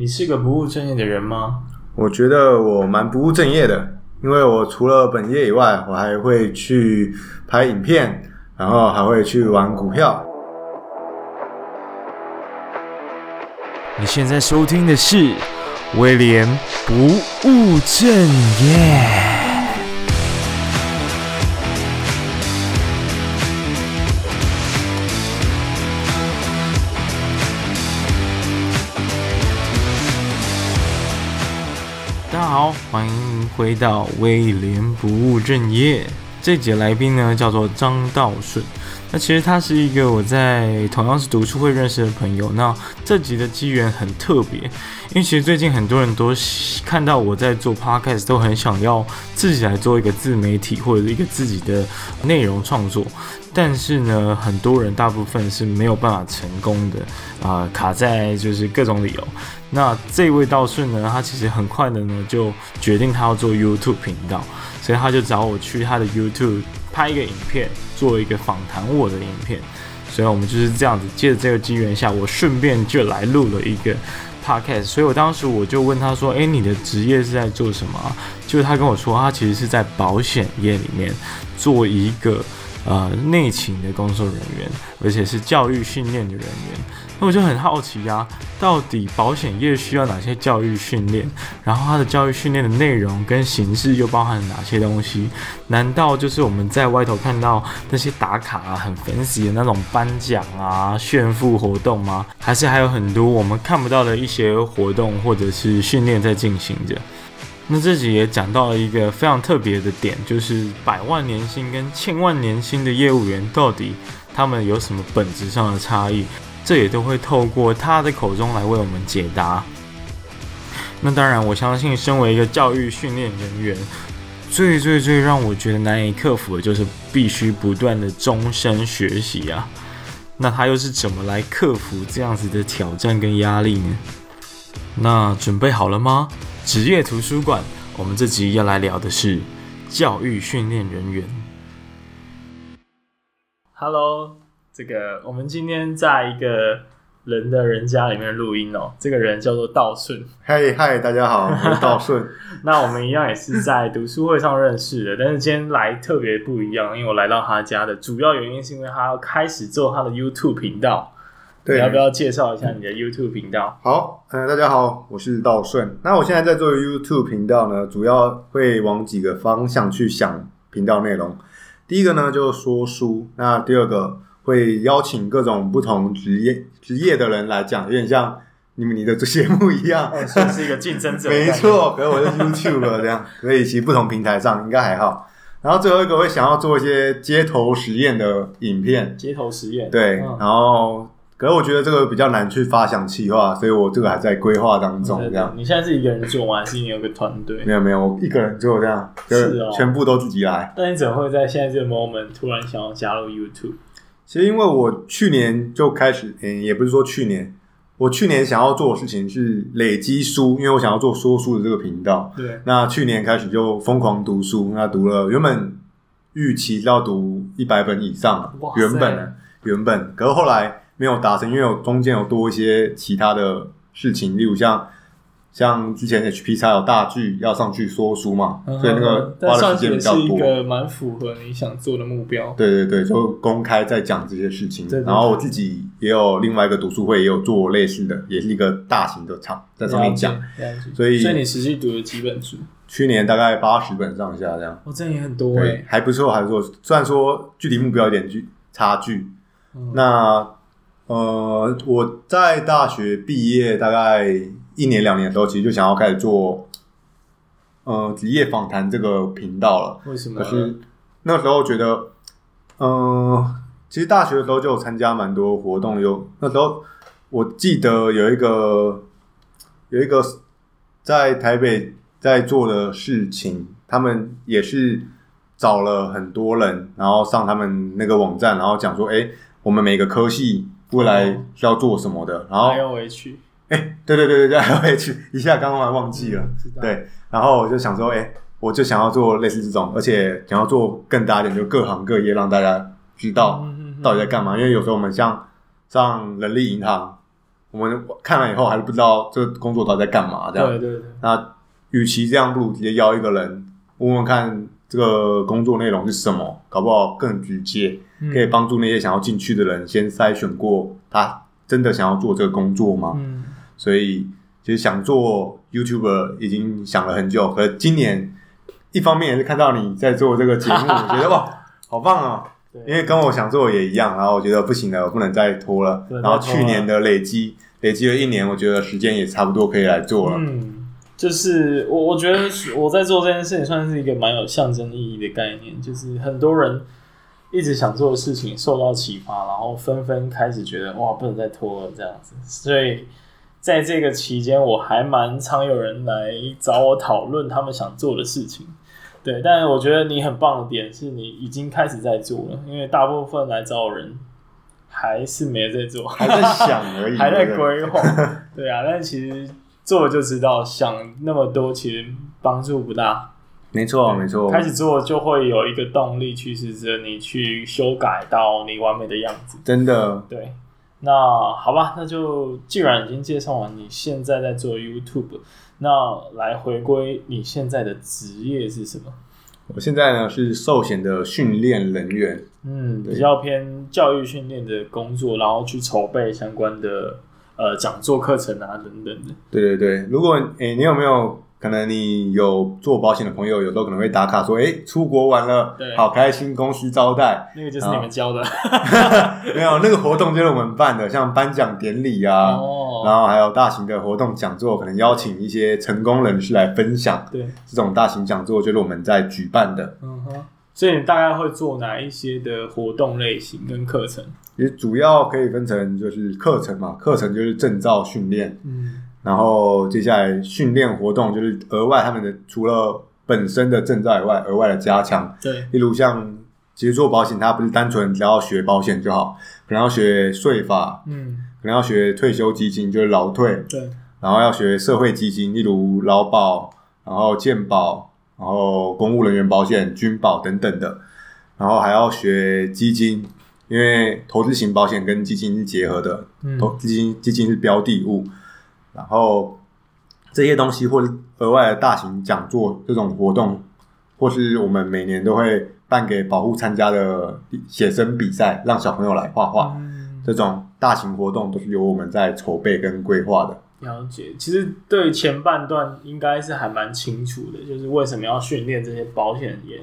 你是个不务正业的人吗？我觉得我蛮不务正业的，因为我除了本业以外，我还会去拍影片，然后还会去玩股票。你现在收听的是威廉不务正业。回到威廉不务正业。这节来宾呢叫做张道顺。那其实他是一个我在同样是读书会认识的朋友。那这集的机缘很特别，因为其实最近很多人都看到我在做 podcast，都很想要自己来做一个自媒体或者一个自己的内容创作。但是呢，很多人大部分是没有办法成功的啊、卡在就是各种理由。那这位道顺呢，他其实很快的呢就决定他要做 YouTube 频道，所以他就找我去他的 YouTube 拍一个影片。做一个访谈我的影片，所以我们就是这样子。借着这个机缘下，我顺便就来录了一个 podcast。所以我当时我就问他说：“诶，你的职业是在做什么？”就是他跟我说，他其实是在保险业里面做一个。呃，内勤的工作人员，而且是教育训练的人员，那我就很好奇呀、啊，到底保险业需要哪些教育训练？然后它的教育训练的内容跟形式又包含了哪些东西？难道就是我们在外头看到那些打卡啊、很粉丝的那种颁奖啊、炫富活动吗？还是还有很多我们看不到的一些活动或者是训练在进行着？那这集也讲到了一个非常特别的点，就是百万年薪跟千万年薪的业务员到底他们有什么本质上的差异？这也都会透过他的口中来为我们解答。那当然，我相信身为一个教育训练人员，最最最让我觉得难以克服的就是必须不断的终身学习啊。那他又是怎么来克服这样子的挑战跟压力呢？那准备好了吗？职业图书馆，我们这集要来聊的是教育训练人员。Hello，这个我们今天在一个人的人家里面录音哦。这个人叫做道顺。嗨嗨，大家好，我是道顺。那我们一样也是在读书会上认识的，但是今天来特别不一样，因为我来到他家的主要原因是因为他要开始做他的 YouTube 频道。对，你要不要介绍一下你的 YouTube 频道？好，嗯、呃，大家好，我是道顺。那我现在在做 YouTube 频道呢，主要会往几个方向去想频道内容。第一个呢，就是说书。那第二个会邀请各种不同职业职业的人来讲，有点像你们你的节目一样，算是一个竞争者。没错，可是我是 YouTube 这样，所以其实不同平台上应该还好。然后最后一个会想要做一些街头实验的影片，街头实验，对，嗯、然后。可是我觉得这个比较难去发想企划，所以我这个还在规划当中。这样，你现在是一个人做吗？还是你有个团队？没有没有，我一个人做这样，是哦，全部都自己来。但你怎么会在现在这个 moment 突然想要加入 YouTube？其实因为我去年就开始，嗯，也不是说去年，我去年想要做的事情是累积书，因为我想要做说书的这个频道。对。那去年开始就疯狂读书，那读了原本预期要读一百本以上，原本原本，可是后来。没有达成，因为有中间有多一些其他的事情，例如像像之前 HPX 有大剧要上去说书嘛，嗯、所以那个花的时间比较多。是一个蛮符合你想做的目标。对对对，就公开在讲这些事情。然后我自己也有另外一个读书会，也有做类似的，也是一个大型的场在上面讲。所以所以你实际读了几本书？去年大概八十本上下这样。哦，这样也很多哎，还不错，还不错。虽然说距离目标有点距差距，嗯、那。呃，我在大学毕业大概一年两年的时候，其实就想要开始做呃职业访谈这个频道了。为什么？可是那时候觉得，嗯、呃，其实大学的时候就有参加蛮多活动，有那时候我记得有一个有一个在台北在做的事情，他们也是找了很多人，然后上他们那个网站，然后讲说，哎，我们每个科系。未来需要做什么的，然后 IOH，哎、对，对对对对，IOH，一下刚刚还忘记了，嗯、对，然后我就想说，哎、欸，我就想要做类似这种，而且想要做更大一点，就各行各业让大家知道到底在干嘛。因为有时候我们像上人力银行，我们看了以后还是不知道这个工作到底在干嘛，这样。对对对。那与其这样，不如直接邀一个人问问看这个工作内容是什么，搞不好更直接，可以帮助那些想要进去的人先筛选过他真的想要做这个工作吗？嗯。所以其实想做 YouTuber 已经想了很久，可是今年一方面也是看到你在做这个节目，我 觉得哇，好棒啊！因为跟我想做也一样，然后我觉得不行了，我不能再拖了。然后去年的累积累积了一年，我觉得时间也差不多可以来做了。嗯，就是我我觉得我在做这件事情算是一个蛮有象征意义的概念，就是很多人一直想做的事情受到启发，然后纷纷开始觉得哇，不能再拖了这样子。所以在这个期间，我还蛮常有人来找我讨论他们想做的事情。对，但是我觉得你很棒的点是你已经开始在做了，因为大部分来找我人还是没在做，还在想而已，还在规划。对啊，但是其实做了就知道，想那么多其实帮助不大。没错，没错。开始做就会有一个动力驱使着你去修改到你完美的样子。真的。对，那好吧，那就既然已经介绍完你现在在做 YouTube。那来回归你现在的职业是什么？我现在呢是寿险的训练人员，嗯，比较偏教育训练的工作，然后去筹备相关的呃讲座课程啊等等的。对对对，如果诶、欸、你有没有？可能你有做保险的朋友，有时候可能会打卡说：“哎、欸，出国玩了，对好开心，公司招待。”那个就是你们教的，没有那个活动就是我们办的，像颁奖典礼啊，哦、然后还有大型的活动讲座，可能邀请一些成功人士来分享。对，这种大型讲座就是我们在举办的。嗯哼，所以你大概会做哪一些的活动类型跟课程？其实主要可以分成就是课程嘛，课程就是证照训练。嗯。然后接下来训练活动就是额外他们的除了本身的证照以外，额外的加强。对，例如像其实做保险，它不是单纯只要学保险就好，可能要学税法，嗯，可能要学退休基金，就是劳退，对，然后要学社会基金，例如劳保，然后健保，然后公务人员保险、军保等等的，然后还要学基金，因为投资型保险跟基金是结合的，嗯，投基金基金是标的物。然后这些东西，或者额外的大型讲座这种活动，或是我们每年都会办给保护参加的写生比赛，让小朋友来画画，嗯、这种大型活动都是由我们在筹备跟规划的。了解，其实对前半段应该是还蛮清楚的，就是为什么要训练这些保险员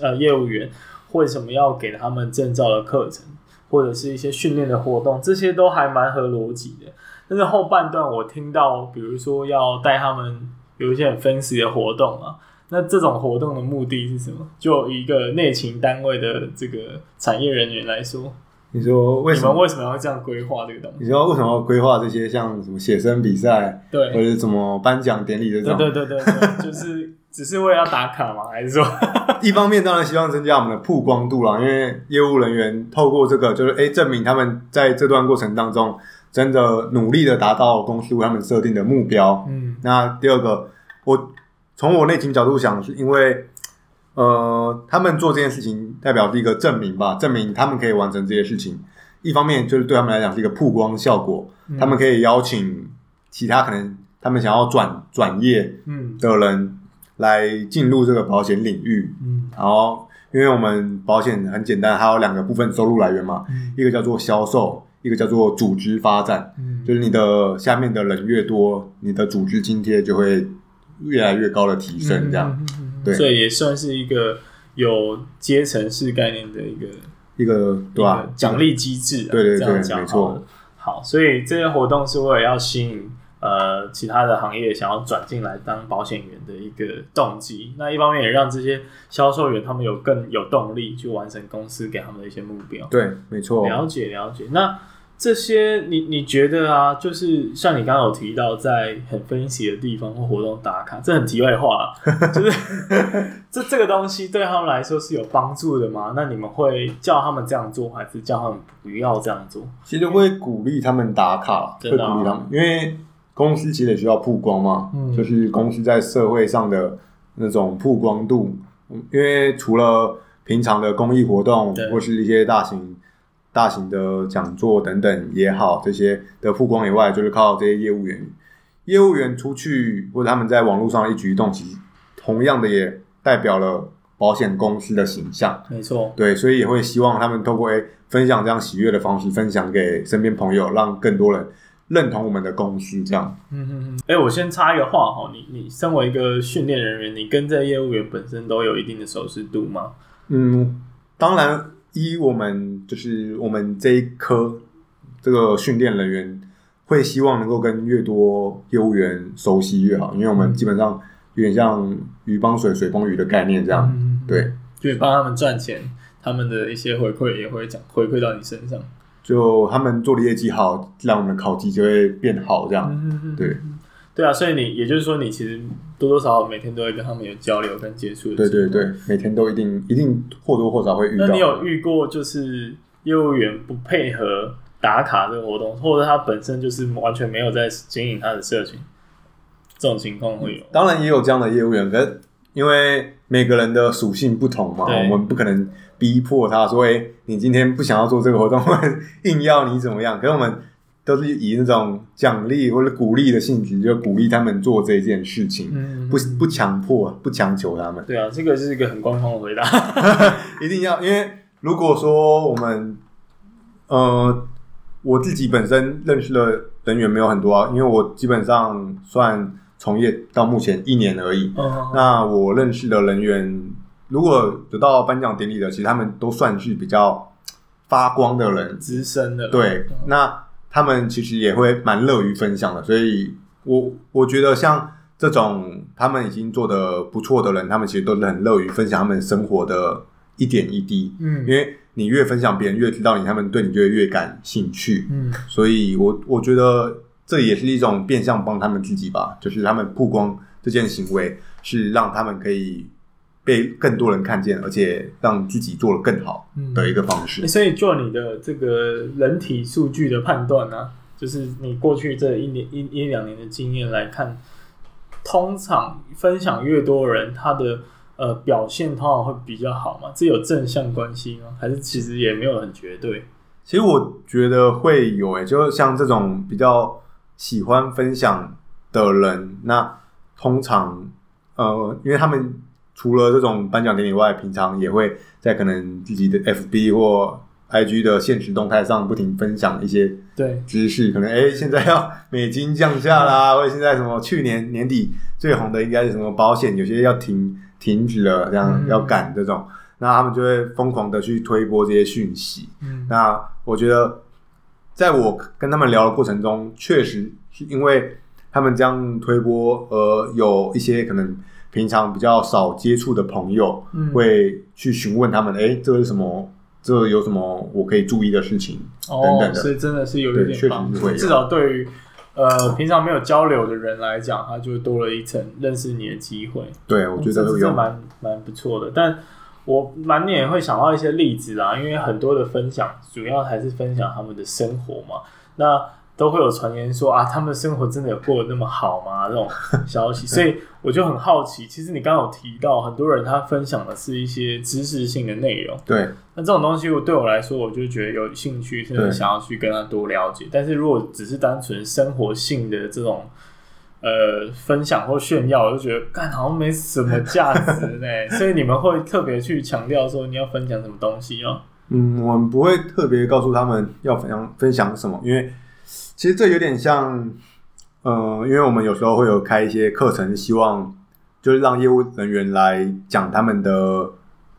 呃业务员，为什么要给他们证照的课程，或者是一些训练的活动，这些都还蛮合逻辑的。但是后半段我听到，比如说要带他们有一些很 fancy 的活动啊，那这种活动的目的是什么？就一个内勤单位的这个产业人员来说，你说为什么？为什么要这样规划这个东西？你说为什么要规划这些像什么写生比赛，对，或者什么颁奖典礼的这种？对对对对，就是 只是为了要打卡吗？还是说，一方面当然希望增加我们的曝光度啦，因为业务人员透过这个，就是哎证明他们在这段过程当中。真的努力的达到公司为他们设定的目标。嗯，那第二个，我从我内心角度想，是因为，呃，他们做这件事情代表是一个证明吧，证明他们可以完成这些事情。一方面就是对他们来讲是一个曝光效果，嗯、他们可以邀请其他可能他们想要转转业嗯的人来进入这个保险领域。嗯，然后因为我们保险很简单，还有两个部分收入来源嘛，嗯、一个叫做销售。一个叫做组织发展，嗯，就是你的下面的人越多，你的组织津贴就会越来越高的提升，这样，嗯嗯嗯嗯、对，所以也算是一个有阶层式概念的一个一个对吧？奖励机制，对对对，没错。好，所以这些活动是为了要吸引。呃，其他的行业想要转进来当保险员的一个动机，那一方面也让这些销售员他们有更有动力去完成公司给他们的一些目标。对，没错。了解了解。那这些你你觉得啊，就是像你刚刚有提到，在很分析的地方或活动打卡，这很题外话了，就是这这个东西对他们来说是有帮助的吗？那你们会叫他们这样做，还是叫他们不要这样做？其实会鼓励他们打卡，会鼓励他们，因为。公司其实也需要曝光嘛，嗯、就是公司在社会上的那种曝光度。因为除了平常的公益活动或是一些大型大型的讲座等等也好，这些的曝光以外，就是靠这些业务员。业务员出去或者他们在网络上的一举一动，其实同样的也代表了保险公司的形象。没错，对，所以也会希望他们透过诶分享这样喜悦的方式，分享给身边朋友，让更多人认同我们的公司。这样，嗯嗯嗯。哎，我先插一个话哈，你你身为一个训练人员，你跟这业务员本身都有一定的熟识度吗？嗯，当然，依我们就是我们这一科这个训练人员。会希望能够跟越多业务员熟悉越好，因为我们基本上有点像鱼帮水，水帮鱼的概念这样。嗯、对，就帮他们赚钱，他们的一些回馈也会讲回馈到你身上。就他们做的业绩好，让我们的考绩就会变好这样。嗯、对，对啊，所以你也就是说，你其实多多少少每天都会跟他们有交流跟接触。对对对，每天都一定一定或多或少会遇到。那你有遇过就是业务员不配合？打卡这个活动，或者他本身就是完全没有在经营他的社群，这种情况会有。当然也有这样的业务员，可是因为每个人的属性不同嘛，我们不可能逼迫他说：“哎，你今天不想要做这个活动，硬要你怎么样？”可是我们都是以那种奖励或者鼓励的性质，就鼓励他们做这件事情，嗯、不不强迫、不强求他们。对啊，这个是一个很官方的回答，一定要，因为如果说我们呃。我自己本身认识的人员没有很多啊，因为我基本上算从业到目前一年而已。嗯，那我认识的人员，如果得到颁奖典礼的，其实他们都算是比较发光的人，资深的。对，那他们其实也会蛮乐于分享的。所以我我觉得像这种他们已经做的不错的人，他们其实都是很乐于分享他们生活的一点一滴。嗯，因为。你越分享，别人越知道你，他们对你就会越感兴趣。嗯，所以我我觉得这也是一种变相帮他们自己吧，就是他们曝光这件行为，是让他们可以被更多人看见，而且让自己做得更好的一个方式。嗯，所以做你的这个人体数据的判断呢，就是你过去这一年一一两年的经验来看，通常分享越多人，他的。呃，表现通常会比较好嘛？这有正向关系吗？还是其实也没有很绝对？其实我觉得会有诶、欸，就像这种比较喜欢分享的人，那通常呃，因为他们除了这种颁奖典礼外，平常也会在可能自己的 FB 或 IG 的现实动态上不停分享一些对知识，可能诶、欸，现在要美金降价啦，或者现在什么去年年底最红的应该是什么保险，有些要停。停止了，这样要赶这种，嗯、那他们就会疯狂的去推波这些讯息。嗯，那我觉得，在我跟他们聊的过程中，确实是因为他们这样推波，而，有一些可能平常比较少接触的朋友，会去询问他们，哎、这是什么？这有什么我可以注意的事情？哦、等等的，所以真的是有一点帮助，至少对于。呃，平常没有交流的人来讲，他就多了一层认识你的机会。对，我觉得这是蛮蛮不错的。但我满脸会想到一些例子啦，因为很多的分享主要还是分享他们的生活嘛。那都会有传言说啊，他们的生活真的有过得那么好吗？这种消息，所以我就很好奇。其实你刚刚有提到，很多人他分享的是一些知识性的内容。对，那这种东西，我对我来说，我就觉得有兴趣，甚至想要去跟他多了解。但是如果只是单纯生活性的这种呃分享或炫耀，我就觉得干好像没什么价值呢。所以你们会特别去强调说你要分享什么东西哦？嗯，我们不会特别告诉他们要分享分享什么，因为。其实这有点像，呃，因为我们有时候会有开一些课程，希望就是让业务人员来讲他们的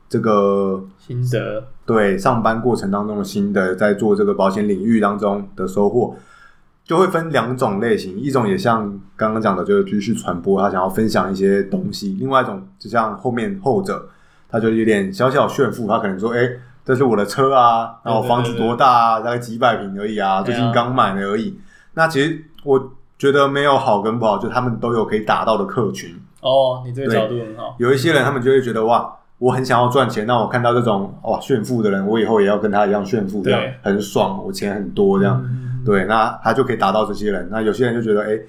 这个心得，对上班过程当中的心得，在做这个保险领域当中的收获，就会分两种类型，一种也像刚刚讲的，就是继续传播，他想要分享一些东西；另外一种就像后面后者，他就有点小小炫富，他可能说，哎。这是我的车啊，然后房子多大啊？大概几百平而已啊，最近刚买的而已。那其实我觉得没有好跟不好，就他们都有可以达到的客群。哦，你这个角度很好。有一些人他们就会觉得哇，我很想要赚钱，那我看到这种哇炫富的人，我以后也要跟他一样炫富，这样很爽，我钱很多这样。对，那他就可以达到这些人。那有些人就觉得，哎，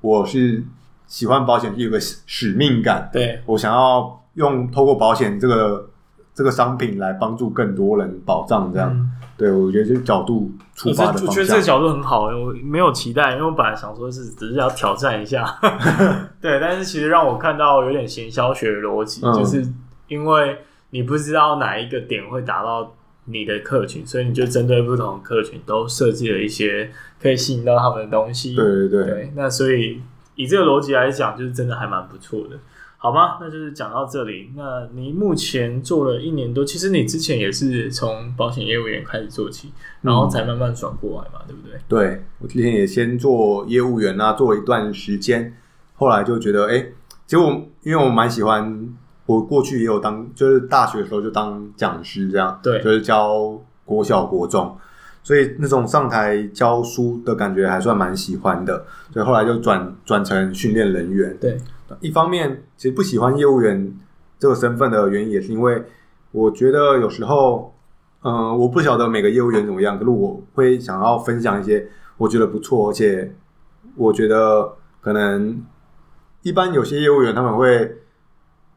我是喜欢保险，有个使命感。对，我想要用透过保险这个。这个商品来帮助更多人保障这样。嗯、对，我觉得这个角度出发的方向，我觉得这个角度很好。我没有期待，因为我本来想说是只是要挑战一下，对。但是其实让我看到有点行销学的逻辑，嗯、就是因为你不知道哪一个点会达到你的客群，所以你就针对不同的客群都设计了一些可以吸引到他们的东西。对对对，对。那所以以这个逻辑来讲，就是真的还蛮不错的。好吗？那就是讲到这里。那你目前做了一年多，其实你之前也是从保险业务员开始做起，然后才慢慢转过来嘛，嗯、对不对？对，我之前也先做业务员啊，做了一段时间，后来就觉得，哎，其实我因为我蛮喜欢，我过去也有当，就是大学的时候就当讲师这样，对，就是教国小国中，所以那种上台教书的感觉还算蛮喜欢的，所以后来就转转成训练人员，对。一方面，其实不喜欢业务员这个身份的原因，也是因为我觉得有时候，嗯、我不晓得每个业务员怎么样，可是我会想要分享一些我觉得不错，而且我觉得可能一般有些业务员他们会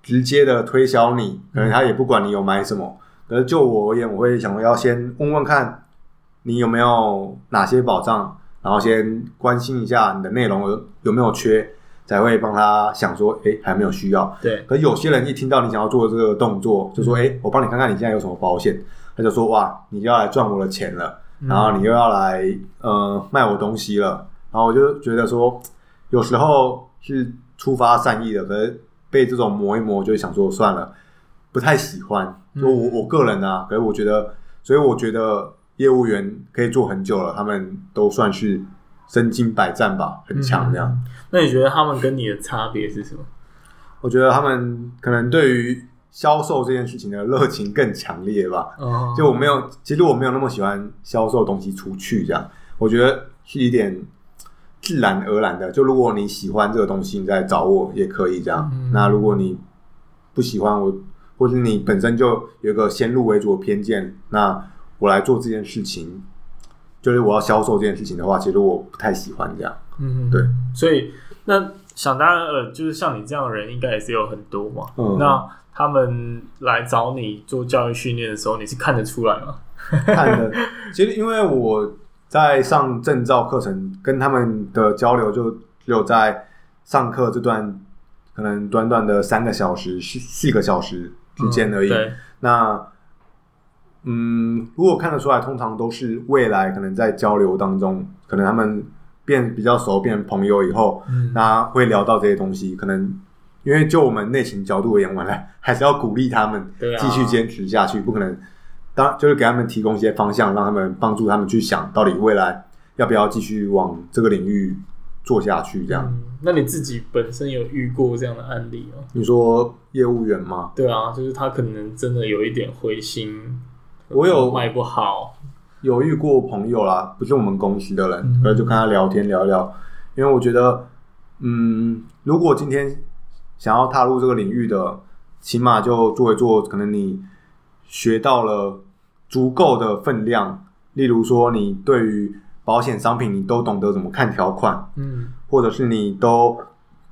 直接的推销你，可能他也不管你有买什么，可是就我而言，我会想要先问问看你有没有哪些保障，然后先关心一下你的内容有有没有缺。才会帮他想说，哎，还没有需要。对。可有些人一听到你想要做的这个动作，就说，哎，我帮你看看你现在有什么保险。他就说，哇，你要来赚我的钱了，然后你又要来呃卖我东西了。然后我就觉得说，有时候是出发善意的，可是被这种磨一磨，就想说算了，不太喜欢。就我我个人啊，可是我觉得，所以我觉得业务员可以做很久了，他们都算是。身经百战吧，很强这样。嗯。那你觉得他们跟你的差别是什么？我觉得他们可能对于销售这件事情的热情更强烈吧。哦。就我没有，其实我没有那么喜欢销售东西出去这样。我觉得是一点自然而然的。就如果你喜欢这个东西，你再找我也可以这样。嗯。那如果你不喜欢我，或者你本身就有一个先入为主的偏见，那我来做这件事情。就是我要销售这件事情的话，其实我不太喜欢这样。嗯，对。所以那想当然呃，就是像你这样的人，应该也是有很多嘛。嗯。那他们来找你做教育训练的时候，你是看得出来吗？看的。其实因为我在上证照课程，跟他们的交流就只有在上课这段可能短短的三个小时、四四个小时之间而已。那。嗯，如果看得出来，通常都是未来可能在交流当中，可能他们变比较熟，变朋友以后，嗯，那会聊到这些东西。可能因为就我们内情角度而言，完了还是要鼓励他们继续坚持下去，不可能当就是给他们提供一些方向，让他们帮助他们去想到底未来要不要继续往这个领域做下去。这样，嗯，那你自己本身有遇过这样的案例吗？你说业务员吗？对啊，就是他可能真的有一点灰心。我有卖不好，有遇过朋友啦，不是我们公司的人，所以、嗯、就跟他聊天聊聊。因为我觉得，嗯，如果今天想要踏入这个领域的，起码就做一做，可能你学到了足够的分量。例如说，你对于保险商品，你都懂得怎么看条款，嗯，或者是你都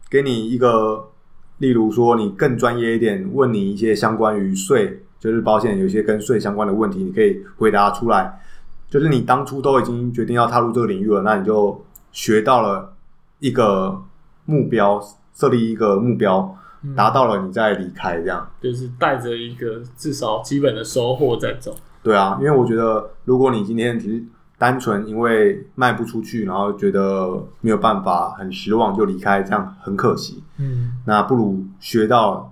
给你一个，例如说你更专业一点，问你一些相关于税。就是保险有一些跟税相关的问题，你可以回答出来。就是你当初都已经决定要踏入这个领域了，那你就学到了一个目标，设立一个目标，达到了你再离开，这样。就是带着一个至少基本的收获再走。对啊，因为我觉得，如果你今天只是单纯因为卖不出去，然后觉得没有办法，很失望就离开，这样很可惜。嗯，那不如学到。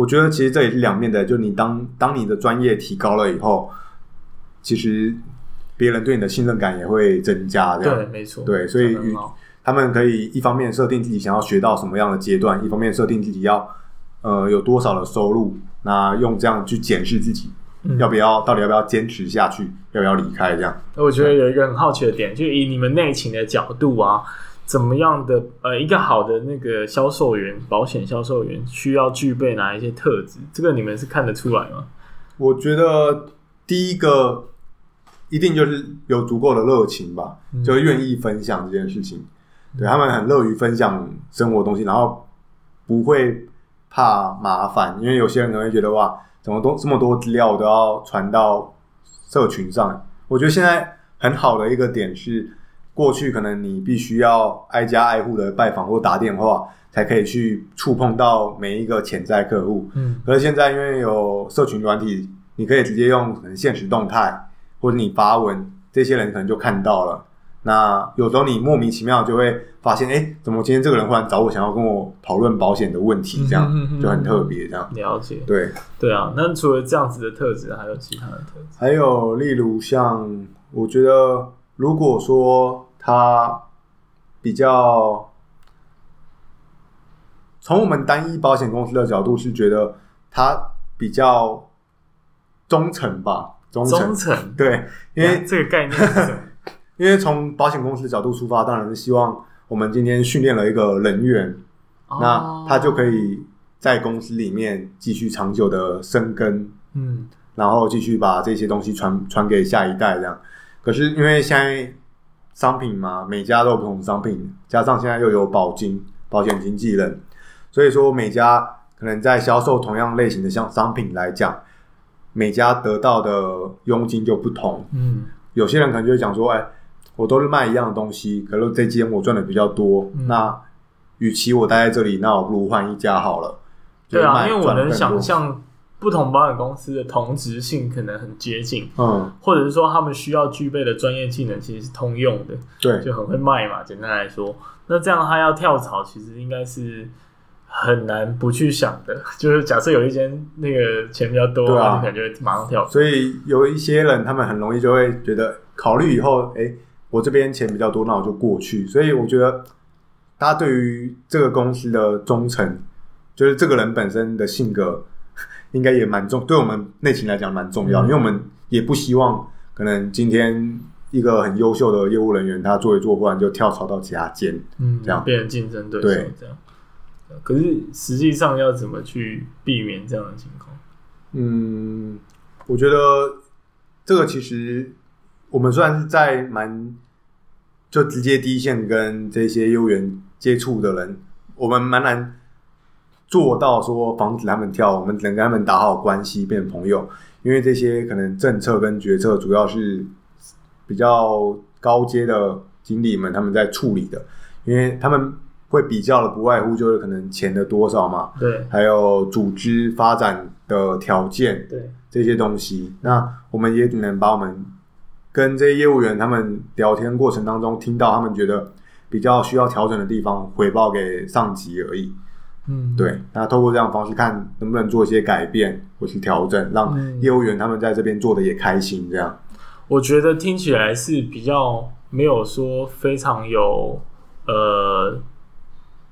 我觉得其实这也是两面的，就你当当你的专业提高了以后，其实别人对你的信任感也会增加。这样对，没错。对，所以他们可以一方面设定自己想要学到什么样的阶段，一方面设定自己要呃有多少的收入，那用这样去检视自己、嗯、要不要，到底要不要坚持下去，要不要离开这样。我觉得有一个很好奇的点，就以你们内勤的角度啊。怎么样的呃，一个好的那个销售员，保险销售员需要具备哪一些特质？这个你们是看得出来吗？我觉得第一个一定就是有足够的热情吧，嗯、就愿意分享这件事情。对，他们很乐于分享生活东西，然后不会怕麻烦，因为有些人可能会觉得哇，怎么多这么多资料都要传到社群上？我觉得现在很好的一个点是，过去可能你必须要挨家挨户的拜访或打电话，才可以去触碰到每一个潜在客户。嗯，可是现在因为有社群软体，你可以直接用可能现实动态，或者你发文，这些人可能就看到了。那有时候你莫名其妙就会发现，哎、欸，怎么今天这个人忽然找我，想要跟我讨论保险的问题，这样、就很特别。这样了解，对对啊。那除了这样子的特质，还有其他的特质？还有例如像，我觉得如果说他比较从我们单一保险公司的角度，是觉得他比较忠诚吧？忠诚，忠诚对，因为这个概念是什么？因为从保险公司的角度出发，当然是希望我们今天训练了一个人员，哦、那他就可以在公司里面继续长久的生根，嗯，然后继续把这些东西传传给下一代这样。可是因为现在商品嘛，每家都有不同商品，加上现在又有保金保险经纪人，所以说每家可能在销售同样类型的像商品来讲，每家得到的佣金就不同，嗯，有些人可能就会讲说，哎。我都是卖一样的东西，可是这间我赚的比较多。嗯、那与其我待在这里，那我不如换一家好了。对啊，因为我能想象不同保险公司的同质性可能很接近，嗯，或者是说他们需要具备的专业技能其实是通用的，对，就很会卖嘛。简单来说，那这样他要跳槽，其实应该是很难不去想的。就是假设有一间那个钱比较多，对啊，就感觉马上跳。所以有一些人，他们很容易就会觉得考虑以后，哎、欸。我这边钱比较多，那我就过去。所以我觉得，大家对于这个公司的忠诚，就是这个人本身的性格，应该也蛮重，对我们内勤来讲蛮重要。嗯、因为我们也不希望，可能今天一个很优秀的业务人员，他做一做，忽然就跳槽到其他间，嗯，这样变成竞争对手，对这样。可是实际上要怎么去避免这样的情况？嗯，我觉得这个其实。我们虽然是在蛮就直接第一线跟这些业务员接触的人，我们蛮难做到说防止他们跳，我们只能跟他们打好关系，变成朋友。因为这些可能政策跟决策主要是比较高阶的经理们他们在处理的，因为他们会比较的不外乎就是可能钱的多少嘛，对，还有组织发展的条件，对这些东西。那我们也只能把我们。跟这些业务员他们聊天过程当中，听到他们觉得比较需要调整的地方，回报给上级而已。嗯，对。那透过这样的方式，看能不能做一些改变或是调整，让业务员他们在这边做的也开心。这样，我觉得听起来是比较没有说非常有呃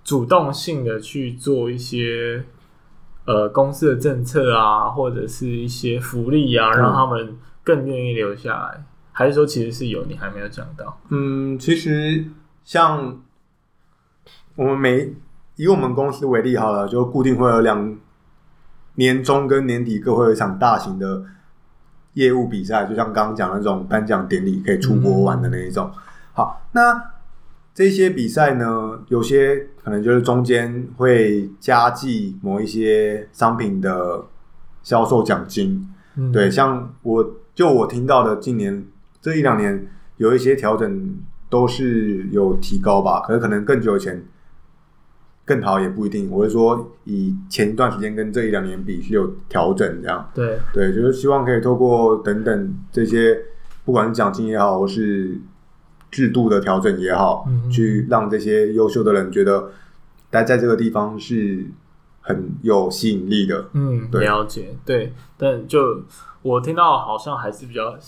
主动性的去做一些呃公司的政策啊，或者是一些福利啊，让他们更愿意留下来。还是说其实是有，你还没有讲到？嗯，其实像我们每以我们公司为例好了，就固定会有两年中跟年底各会有一场大型的业务比赛，就像刚刚讲的那种颁奖典礼，可以出国玩的那一种。嗯、好，那这些比赛呢，有些可能就是中间会加计某一些商品的销售奖金。嗯、对，像我就我听到的，近年。这一两年有一些调整，都是有提高吧，可是可能更久以前更好也不一定。我是说，以前一段时间跟这一两年比是有调整这样。对对，就是希望可以透过等等这些，不管是奖金也好，或是制度的调整也好，去让这些优秀的人觉得待在这个地方是很有吸引力的。嗯，对，了解。对，但就我听到好像还是比较。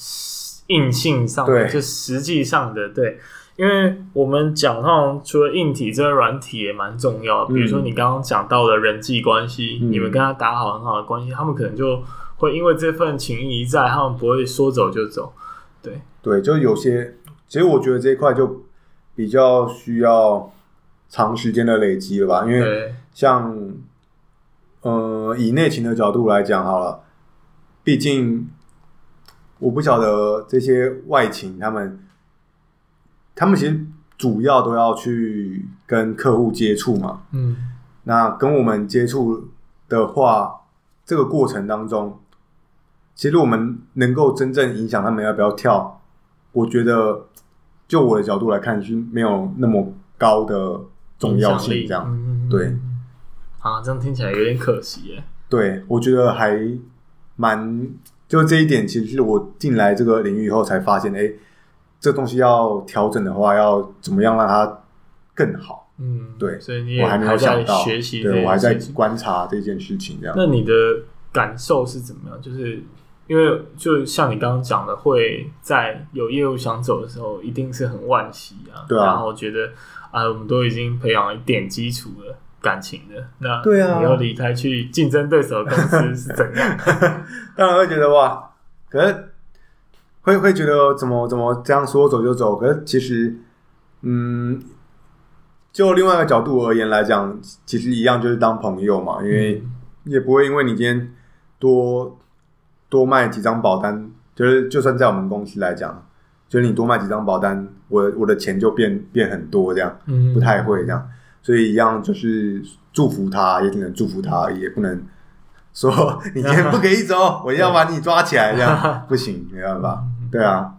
硬性上的，就实际上的，对，因为我们讲到除了硬体，这个软体也蛮重要的。比如说你刚刚讲到的人际关系，嗯、你们跟他打好很好的关系，他们可能就会因为这份情谊在，他们不会说走就走。对，对，就有些，其实我觉得这一块就比较需要长时间的累积了吧。因为像，对呃，以内勤的角度来讲好了，毕竟。我不晓得这些外勤他们，他们其实主要都要去跟客户接触嘛。嗯，那跟我们接触的话，这个过程当中，其实我们能够真正影响他们要不要跳，我觉得就我的角度来看是没有那么高的重要性。这样，嗯、对。啊，这样听起来有点可惜耶。对，我觉得还蛮就这一点，其实是我进来这个领域以后才发现，哎，这东西要调整的话，要怎么样让它更好？嗯，对，所以你也还没有想到，学习，对，我还在观察这件事情。这样，那你的感受是怎么样？就是因为就像你刚刚讲的，会在有业务想走的时候，一定是很惋惜啊。对啊，然后觉得啊，我们都已经培养了一点基础了。感情的那，对啊，你要离开去竞争对手的公司是怎样？当然会觉得哇，可是会会觉得怎么怎么这样说走就走？可是其实，嗯，就另外一个角度而言来讲，其实一样就是当朋友嘛，因为也不会因为你今天多多卖几张保单，就是就算在我们公司来讲，就是你多卖几张保单，我我的钱就变变很多这样，嗯，不太会这样。所以一样就是祝福他，也只能祝福他，也不能 说你今天不可以走，我要把你抓起来，这样 不行，没办法。对啊，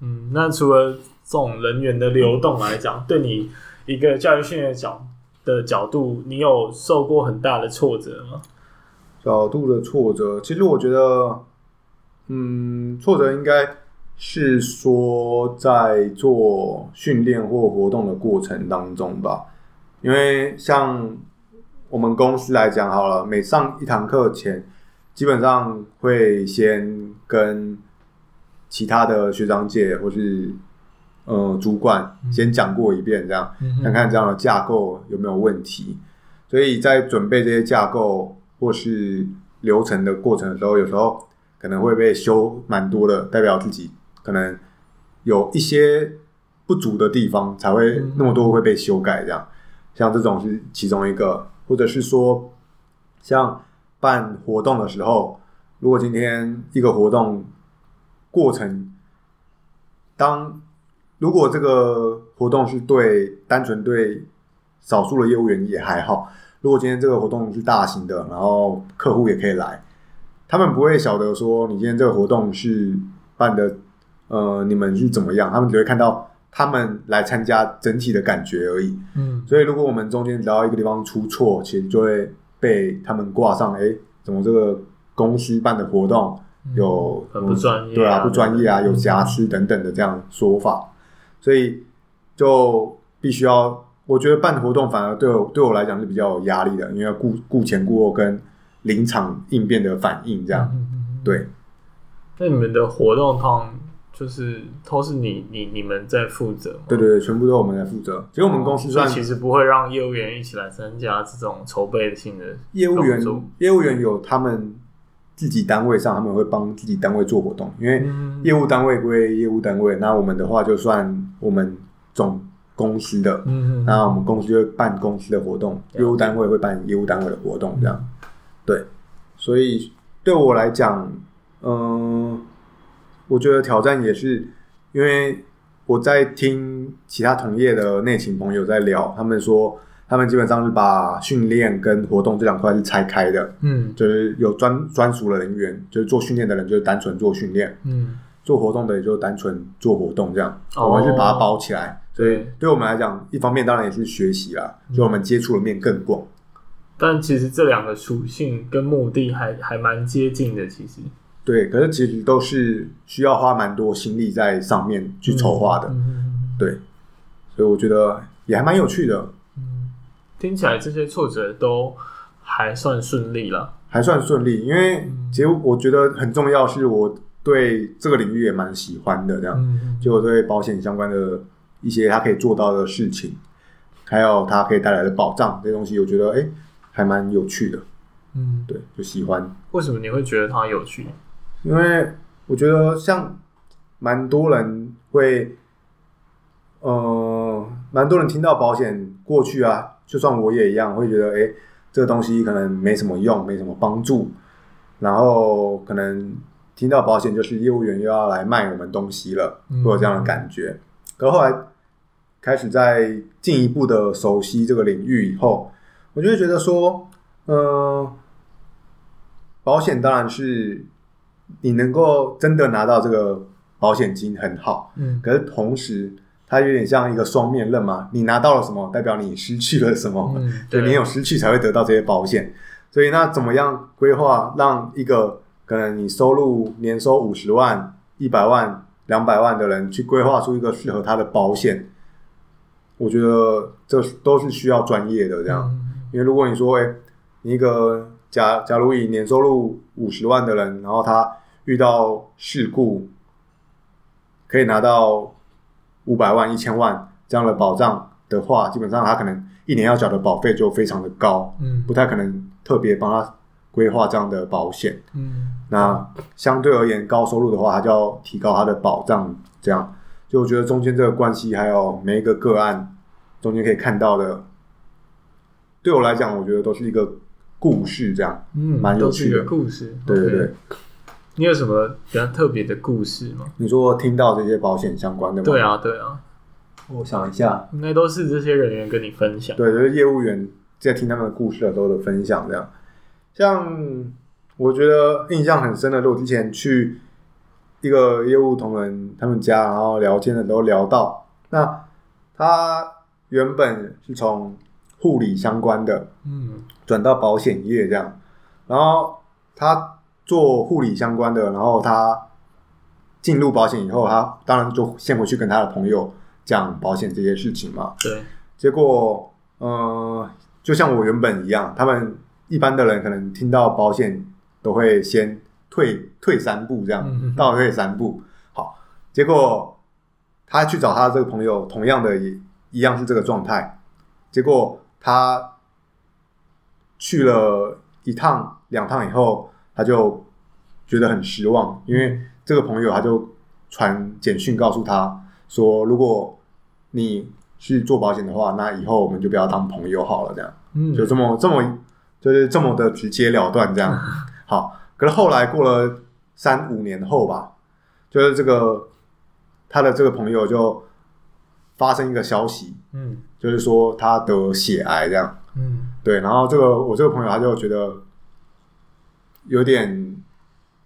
嗯，那除了这种人员的流动来讲，对你一个教育训练角的角度，你有受过很大的挫折吗？角度的挫折，其实我觉得，嗯，挫折应该是说在做训练或活动的过程当中吧。因为像我们公司来讲好了，每上一堂课前，基本上会先跟其他的学长姐或是呃主管先讲过一遍，这样看看这样的架构有没有问题。所以在准备这些架构或是流程的过程的时候，有时候可能会被修蛮多的，代表自己可能有一些不足的地方，才会那么多会被修改这样。像这种是其中一个，或者是说，像办活动的时候，如果今天一个活动过程，当如果这个活动是对单纯对少数的业务员也还好，如果今天这个活动是大型的，然后客户也可以来，他们不会晓得说你今天这个活动是办的，呃，你们是怎么样，他们只会看到。他们来参加整体的感觉而已，嗯，所以如果我们中间只要一个地方出错，其实就会被他们挂上，哎，怎么这个公司办的活动有、嗯、很不专业、啊，对啊，不专业啊，有瑕疵等等的这样说法，嗯、所以就必须要，我觉得办活动反而对我对我来讲是比较有压力的，因为要顾顾前顾后跟临场应变的反应这样，嗯、对。那你们的活动通就是都是你你你们在负责，对对对，全部都是我们来负责。其实我们公司算、嗯、其实不会让业务员一起来参加这种筹备性的业务员。业务员有他们自己单位上，他们会帮自己单位做活动，因为业务单位归业务单位。那我们的话就算我们总公司的，嗯，那我们公司就会办公司的活动，业务单位会办业务单位的活动，这样。对，所以对我来讲，嗯。我觉得挑战也是，因为我在听其他同业的内勤朋友在聊，他们说他们基本上是把训练跟活动这两块是拆开的，嗯，就是有专专属的人员，就是做训练的人就是单纯做训练，嗯，做活动的也就单纯做活动这样，哦、我们是把它包起来，所以对。我们来讲，一方面当然也是学习啦，就我们接触的面更广，但其实这两个属性跟目的还还蛮接近的，其实。对，可是其实都是需要花蛮多心力在上面去筹划的，嗯、对，所以我觉得也还蛮有趣的。嗯，听起来这些挫折都还算顺利了，还算顺利，因为其实我觉得很重要，是我对这个领域也蛮喜欢的，这样，嗯、就我对保险相关的一些它可以做到的事情，还有它可以带来的保障这些东西，我觉得哎，还蛮有趣的。嗯，对，就喜欢。为什么你会觉得它有趣？因为我觉得像蛮多人会，呃，蛮多人听到保险过去啊，就算我也一样，会觉得，哎，这个东西可能没什么用，没什么帮助，然后可能听到保险就是业务员又要来卖我们东西了，会有这样的感觉。可后来开始在进一步的熟悉这个领域以后，我就会觉得说，嗯、呃。保险当然是你能够真的拿到这个保险金很好，嗯，可是同时它有点像一个双面刃嘛，你拿到了什么，代表你失去了什么，嗯，对，你有失去才会得到这些保险，所以那怎么样规划让一个可能你收入年收五十万、一百万、两百万的人去规划出一个适合他的保险？我觉得这都是需要专业的，这样。嗯、因为如果你说，哎，你一个假假如以年收入五十万的人，然后他遇到事故，可以拿到五百万、一千万这样的保障的话，基本上他可能一年要缴的保费就非常的高，嗯，不太可能特别帮他规划这样的保险，嗯，那相对而言，高收入的话，他就要提高他的保障，这样。就我觉得中间这个关系，还有每一个个案中间可以看到的，对我来讲，我觉得都是一个故事，这样，嗯，蛮有趣的故事。对对对，你有什么比较特别的故事吗？你说听到这些保险相关的吗？对啊，对啊。我想一下，应该都是这些人员跟你分享。对，就是业务员在听他们的故事的时候的分享，这样。像我觉得印象很深的，我之前去。一个业务同仁他们家，然后聊天的时候聊到，那他原本是从护理相关的，嗯，转到保险业这样，然后他做护理相关的，然后他进入保险以后，他当然就先回去跟他的朋友讲保险这些事情嘛。对，结果，呃，就像我原本一样，他们一般的人可能听到保险都会先。退退三步，这样倒退三步。好，结果他去找他这个朋友，同样的也一样是这个状态。结果他去了一趟、两趟以后，他就觉得很失望，因为这个朋友他就传简讯告诉他说：“如果你去做保险的话，那以后我们就不要当朋友好了。”这样，嗯，就这么这么就是这么的直截了断，这样 好。可是后来过了三五年后吧，就是这个他的这个朋友就发生一个消息，嗯，就是说他得血癌这样，嗯，对，然后这个我这个朋友他就觉得有点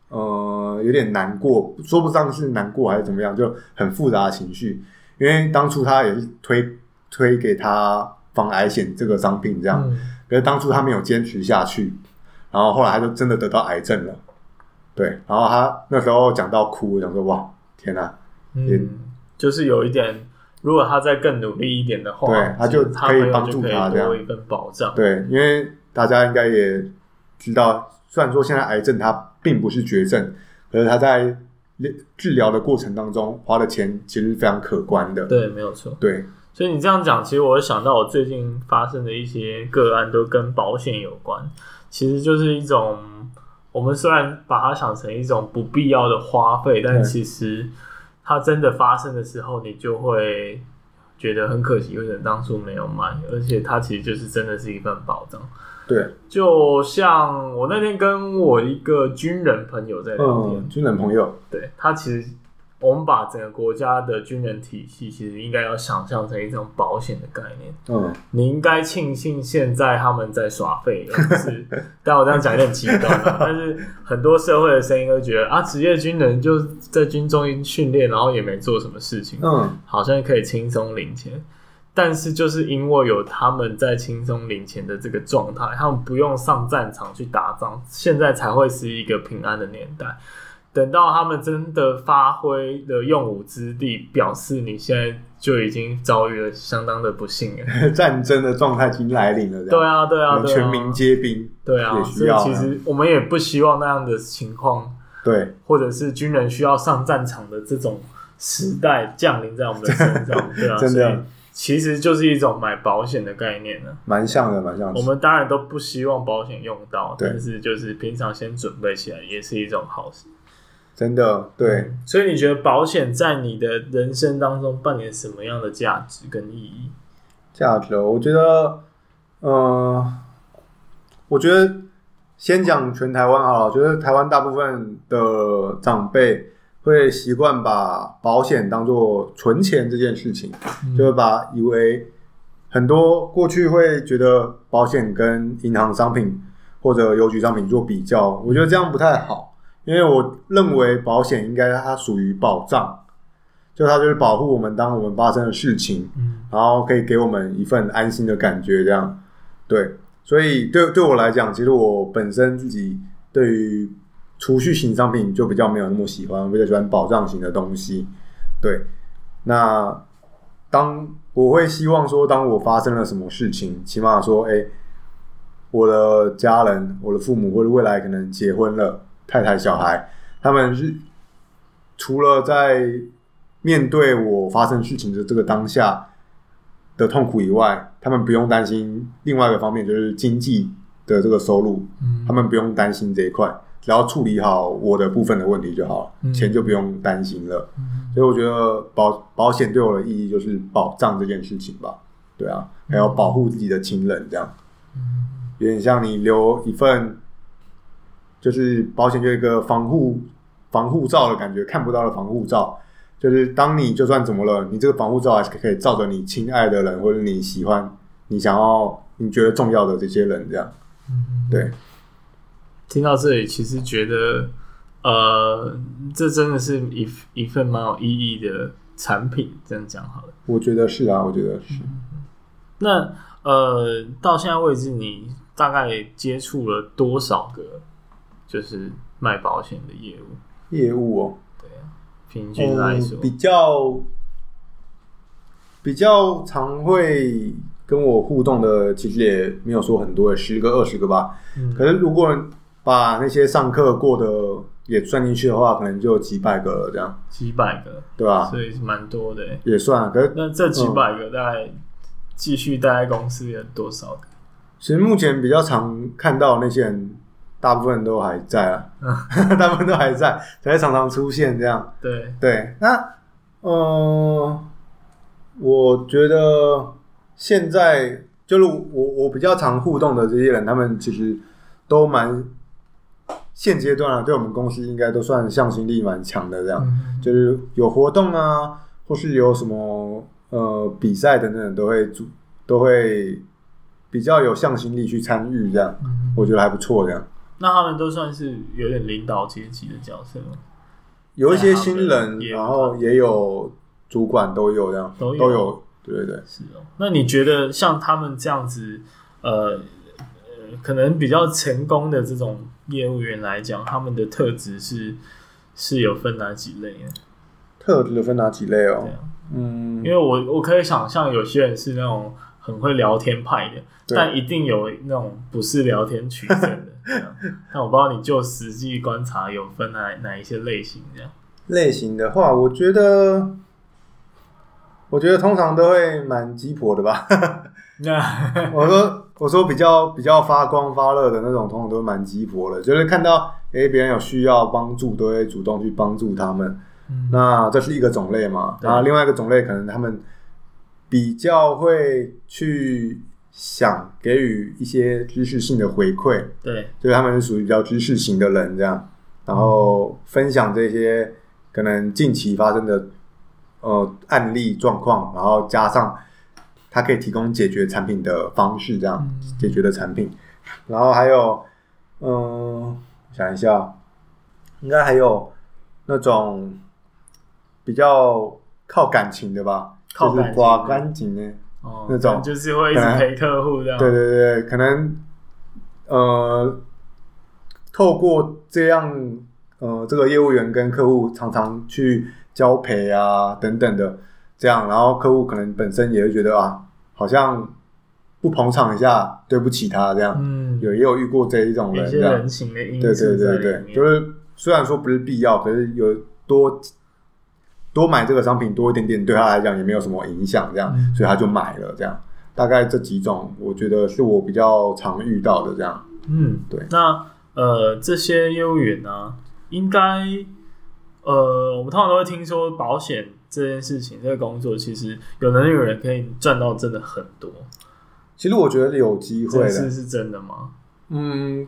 呃有点难过，说不上是难过还是怎么样，就很复杂的情绪，因为当初他也是推推给他防癌险这个商品这样，嗯，可是当初他没有坚持下去。然后后来他就真的得到癌症了，对。然后他那时候讲到哭，讲说：“哇，天哪！”嗯，就是有一点，如果他再更努力一点的话，对，他就可以帮助他这样一份保障。对，因为大家应该也知道，虽然说现在癌症它并不是绝症，可是它在治疗的过程当中花的钱其实是非常可观的。对，没有错。对，所以你这样讲，其实我会想到我最近发生的一些个案都跟保险有关。其实就是一种，我们虽然把它想成一种不必要的花费，但其实它真的发生的时候，你就会觉得很可惜，为什么当初没有买？而且它其实就是真的是一份保障。对，就像我那天跟我一个军人朋友在聊天，嗯、军人朋友，对，他其实。我们把整个国家的军人体系，其实应该要想象成一种保险的概念。嗯，你应该庆幸现在他们在耍废，但是，但我这样讲有点极端了。但是很多社会的声音都觉得啊，职业军人就在军中训练，然后也没做什么事情，嗯，好像可以轻松领钱。但是就是因为有他们在轻松领钱的这个状态，他们不用上战场去打仗，现在才会是一个平安的年代。等到他们真的发挥了用武之地，表示你现在就已经遭遇了相当的不幸了。战争的状态已经来临了。对啊，对啊，对啊，全民皆兵。对啊，所以其实我们也不希望那样的情况。对，或者是军人需要上战场的这种时代降临在我们的身上。对啊，真的，其实就是一种买保险的概念呢。蛮像的，蛮像的。我们当然都不希望保险用到，但是就是平常先准备起来也是一种好事。真的对、嗯，所以你觉得保险在你的人生当中扮演什么样的价值跟意义？价值，我觉得，嗯、呃，我觉得先讲全台湾好了。我觉得台湾大部分的长辈会习惯把保险当做存钱这件事情，嗯、就会把以为很多过去会觉得保险跟银行商品或者邮局商品做比较，我觉得这样不太好，因为我认为保险应该它属于保障，就它就是保护我们当我们发生的事情，嗯，然后可以给我们一份安心的感觉，这样，对，所以对对我来讲，其实我本身自己对于储蓄型商品就比较没有那么喜欢，我比较喜欢保障型的东西，对，那当我会希望说，当我发生了什么事情，起码说，哎。我的家人，我的父母，或者未来可能结婚了，太太、小孩，他们是除了在面对我发生事情的这个当下的痛苦以外，他们不用担心另外一个方面，就是经济的这个收入，嗯，他们不用担心这一块，只要处理好我的部分的问题就好了，嗯，钱就不用担心了。嗯，所以我觉得保保险对我的意义就是保障这件事情吧，对啊，还有保护自己的亲人这样。有点像你留一份，就是保险，就一个防护防护罩的感觉，看不到的防护罩。就是当你就算怎么了，你这个防护罩还是可以罩着你亲爱的人，或者你喜欢、你想要、你觉得重要的这些人，这样。对。听到这里，其实觉得，呃，这真的是一一份蛮有意义的产品。这样讲好了。我觉得是啊，我觉得是。那呃，到现在为止，你。大概接触了多少个，就是卖保险的业务？业务哦，对啊，平均来说，嗯、比较比较常会跟我互动的，其实也没有说很多，十个二十个吧。嗯、可是如果把那些上课过的也算进去的话，可能就几百个了，这样。几百个，对吧？所以是蛮多的，也算。可是那这几百个大概继续待在公司有多少个？其实目前比较常看到那些人，大部分都还在啊，大部分都还在，才常常出现这样。对对，那呃，我觉得现在就是我我比较常互动的这些人，他们其实都蛮现阶段啊，对我们公司应该都算向心力蛮强的这样，嗯、就是有活动啊，或是有什么呃比赛等等，都会组都会。比较有向心力去参与，这样、嗯、我觉得还不错。这样，那他们都算是有点领导阶级的角色吗？有一些新人，然后也有主管，都有这样，都有，都有，对对对，是哦。那你觉得像他们这样子，呃呃，可能比较成功的这种业务员来讲，他们的特质是是有分哪几类？特质有分哪几类哦？嗯，因为我我可以想象有些人是那种。很会聊天派的，但一定有那种不是聊天取胜的。那我不知道你就实际观察有分哪哪一些类型这样。类型的话，我觉得，我觉得通常都会蛮鸡婆的吧。那 我说我说比较比较发光发热的那种，通常都蛮鸡婆的，就是看到诶别人有需要帮助，都会主动去帮助他们。嗯、那这是一个种类嘛？然后另外一个种类可能他们。比较会去想给予一些知识性的回馈，对，就是他们是属于比较知识型的人这样，然后分享这些可能近期发生的呃案例状况，然后加上他可以提供解决产品的方式，这样、嗯、解决的产品，然后还有嗯、呃，想一下，应该还有那种比较靠感情的吧。就是刮干净的，哦，那种就是会一直陪客户这样。对对对，可能呃，透过这样呃，这个业务员跟客户常常去交陪啊等等的这样，然后客户可能本身也会觉得啊，好像不捧场一下，对不起他这样。嗯，有也有遇过这一种人，这样。人情的因素。对对对对，就是虽然说不是必要，可是有多。多买这个商品多一点点，对他来讲也没有什么影响，这样，嗯、所以他就买了。这样，大概这几种，我觉得是我比较常遇到的这样。嗯，对。那呃，这些业务员呢，应该呃，我们通常都会听说保险这件事情，这个工作其实有能力的人可以赚到真的很多。其实我觉得有机会的，是是真的吗？嗯，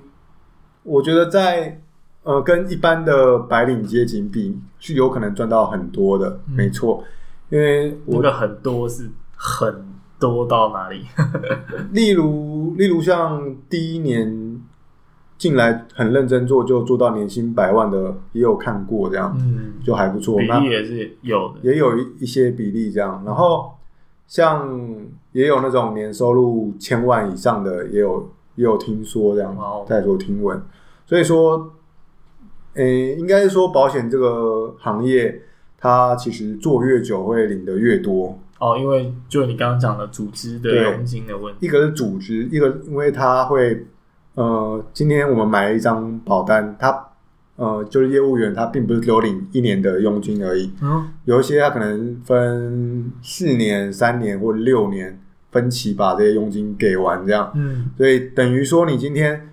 我觉得在。呃，跟一般的白领阶级比，是有可能赚到很多的，嗯、没错。因为我的很多是很多到哪里？例如，例如像第一年进来很认真做，就做到年薪百万的，也有看过这样，嗯，就还不错。比例也是有的，也有一一些比例这样。然后像也有那种年收入千万以上的，也有也有听说这样，哦、在做听闻。所以说，诶，应该是说保险这个行业，它其实做越久会领得越多。哦，因为就你刚刚讲的组织的佣金的问题，一个是组织，一个因为它会，呃，今天我们买了一张保单，它，呃，就是业务员他并不是只有领一年的佣金而已，嗯，有一些他可能分四年、三年或六年分期把这些佣金给完，这样，嗯，所以等于说你今天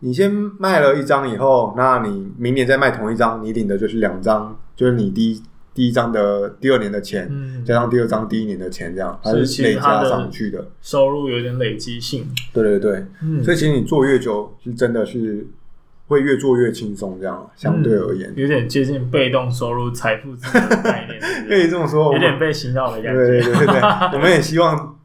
你先卖了一张以后，那你明年再卖同一张，你领的就是两张，就是你第一。第一张的第二年的钱，嗯、加上第二张第一年的钱，这样它是累加上去的。收入有点累积性。对对对，嗯、所以其实你做越久，是真的是会越做越轻松，这样相对而言，嗯、有点接近被动收入、财富自由的概念，可以这么说，有点被洗脑的感觉。对对对对，我们也希望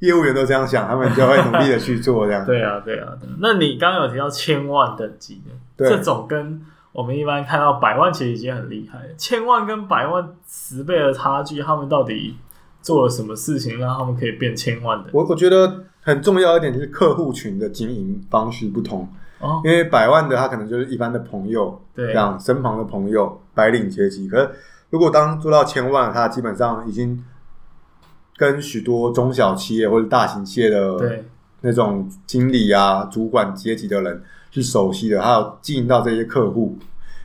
业务员都这样想，他们就会努力的去做这样。对啊，对啊，对。那你刚刚有提到千万等级的，对这种跟。我们一般看到百万其实已经很厉害了，千万跟百万十倍的差距，他们到底做了什么事情让他们可以变千万的？我我觉得很重要一点就是客户群的经营方式不同哦，因为百万的他可能就是一般的朋友，对，这样身旁的朋友，白领阶级。可是如果当做到千万，他基本上已经跟许多中小企业或者大型企业的对那种经理啊、主管阶级的人。是熟悉的，还有经营到这些客户，